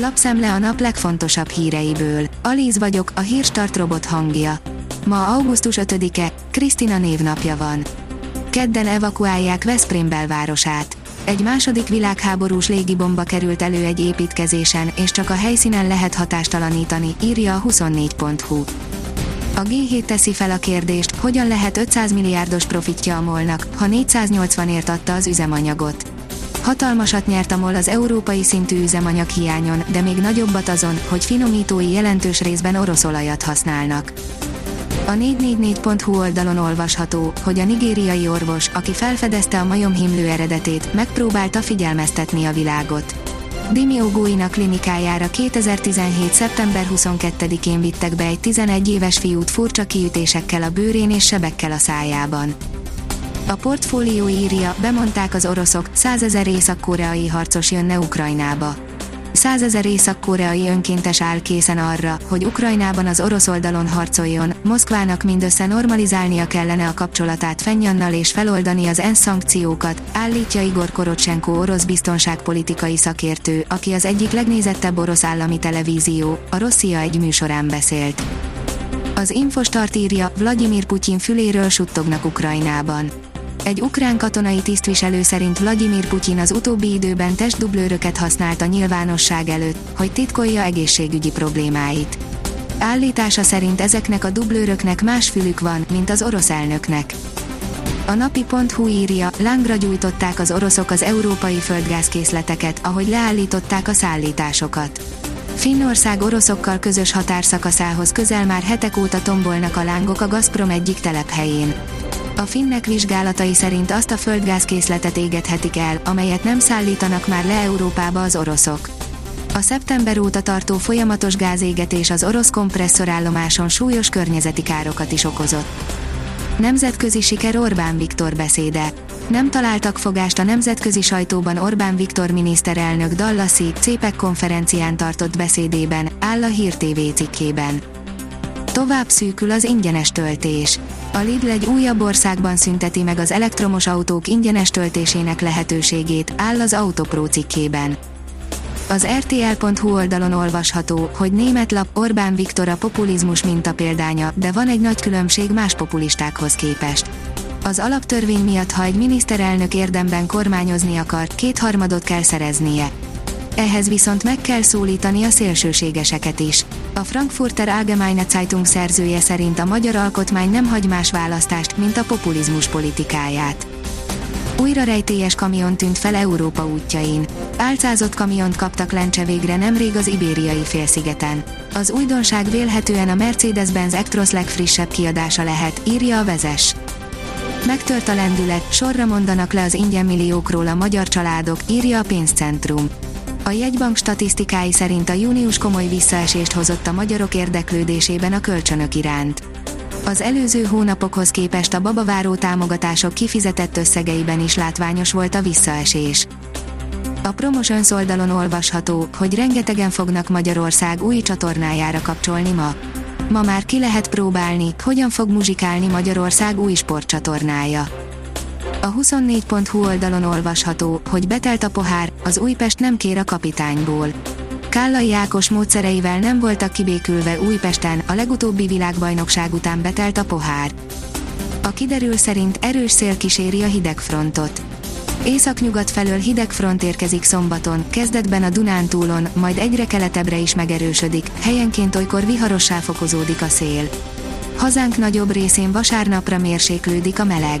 Lapszemle a nap legfontosabb híreiből. Alíz vagyok, a hírstart robot hangja. Ma augusztus 5-e, Krisztina névnapja van. Kedden evakuálják Veszprém belvárosát. Egy második világháborús légibomba került elő egy építkezésen, és csak a helyszínen lehet hatástalanítani, írja a 24.hu. A G7 teszi fel a kérdést, hogyan lehet 500 milliárdos profitja a molnak, ha 480-ért adta az üzemanyagot. Hatalmasat nyert a MOL az európai szintű üzemanyag hiányon, de még nagyobbat azon, hogy finomítói jelentős részben orosz olajat használnak. A 444.hu oldalon olvasható, hogy a nigériai orvos, aki felfedezte a majomhimlő eredetét, megpróbálta figyelmeztetni a világot. Dimi Ogóina klinikájára 2017. szeptember 22-én vittek be egy 11 éves fiút furcsa kiütésekkel a bőrén és sebekkel a szájában. A portfólió írja, bemondták az oroszok, százezer észak-koreai harcos jönne Ukrajnába. Százezer észak-koreai önkéntes áll készen arra, hogy Ukrajnában az orosz oldalon harcoljon, Moszkvának mindössze normalizálnia kellene a kapcsolatát Fenyannal és feloldani az ENSZ szankciókat, állítja Igor Korocsenko orosz biztonságpolitikai szakértő, aki az egyik legnézettebb orosz állami televízió, a Rosszia egy műsorán beszélt. Az Infostart írja, Vladimir Putyin füléről suttognak Ukrajnában egy ukrán katonai tisztviselő szerint Vladimir Putyin az utóbbi időben testdublőröket használt a nyilvánosság előtt, hogy titkolja egészségügyi problémáit. Állítása szerint ezeknek a dublőröknek más fülük van, mint az orosz elnöknek. A napi.hu írja, lángra gyújtották az oroszok az európai földgázkészleteket, ahogy leállították a szállításokat. Finnország oroszokkal közös határszakaszához közel már hetek óta tombolnak a lángok a Gazprom egyik telephelyén. A finnek vizsgálatai szerint azt a földgázkészletet égethetik el, amelyet nem szállítanak már le Európába az oroszok. A szeptember óta tartó folyamatos gázégetés az orosz kompresszorállomáson súlyos környezeti károkat is okozott. Nemzetközi siker Orbán Viktor beszéde. Nem találtak fogást a nemzetközi sajtóban Orbán Viktor miniszterelnök Dallasi, CPEC konferencián tartott beszédében, áll a Hír TV cikkében. Tovább szűkül az ingyenes töltés. A Lidl egy újabb országban szünteti meg az elektromos autók ingyenes töltésének lehetőségét, áll az Autopro cikkében. Az RTL.hu oldalon olvasható, hogy német lap Orbán Viktor a populizmus mintapéldánya, de van egy nagy különbség más populistákhoz képest. Az alaptörvény miatt, ha egy miniszterelnök érdemben kormányozni akar, kétharmadot kell szereznie ehhez viszont meg kell szólítani a szélsőségeseket is. A Frankfurter Allgemeine Zeitung szerzője szerint a magyar alkotmány nem hagy más választást, mint a populizmus politikáját. Újra rejtélyes kamion tűnt fel Európa útjain. Álcázott kamiont kaptak lencse végre nemrég az ibériai félszigeten. Az újdonság vélhetően a Mercedes-Benz Actros legfrissebb kiadása lehet, írja a vezes. Megtört a lendület, sorra mondanak le az ingyen milliókról a magyar családok, írja a pénzcentrum. A jegybank statisztikái szerint a június komoly visszaesést hozott a magyarok érdeklődésében a kölcsönök iránt. Az előző hónapokhoz képest a babaváró támogatások kifizetett összegeiben is látványos volt a visszaesés. A Promotions oldalon olvasható, hogy rengetegen fognak Magyarország új csatornájára kapcsolni ma. Ma már ki lehet próbálni, hogyan fog muzsikálni Magyarország új sportcsatornája. A 24.hu oldalon olvasható, hogy betelt a pohár, az Újpest nem kér a kapitányból. Kállai Ákos módszereivel nem voltak kibékülve Újpesten, a legutóbbi világbajnokság után betelt a pohár. A kiderül szerint erős szél kíséri a hidegfrontot. Északnyugat felől hideg front érkezik szombaton, kezdetben a Dunántúlon, majd egyre keletebbre is megerősödik, helyenként olykor viharossá fokozódik a szél. Hazánk nagyobb részén vasárnapra mérséklődik a meleg.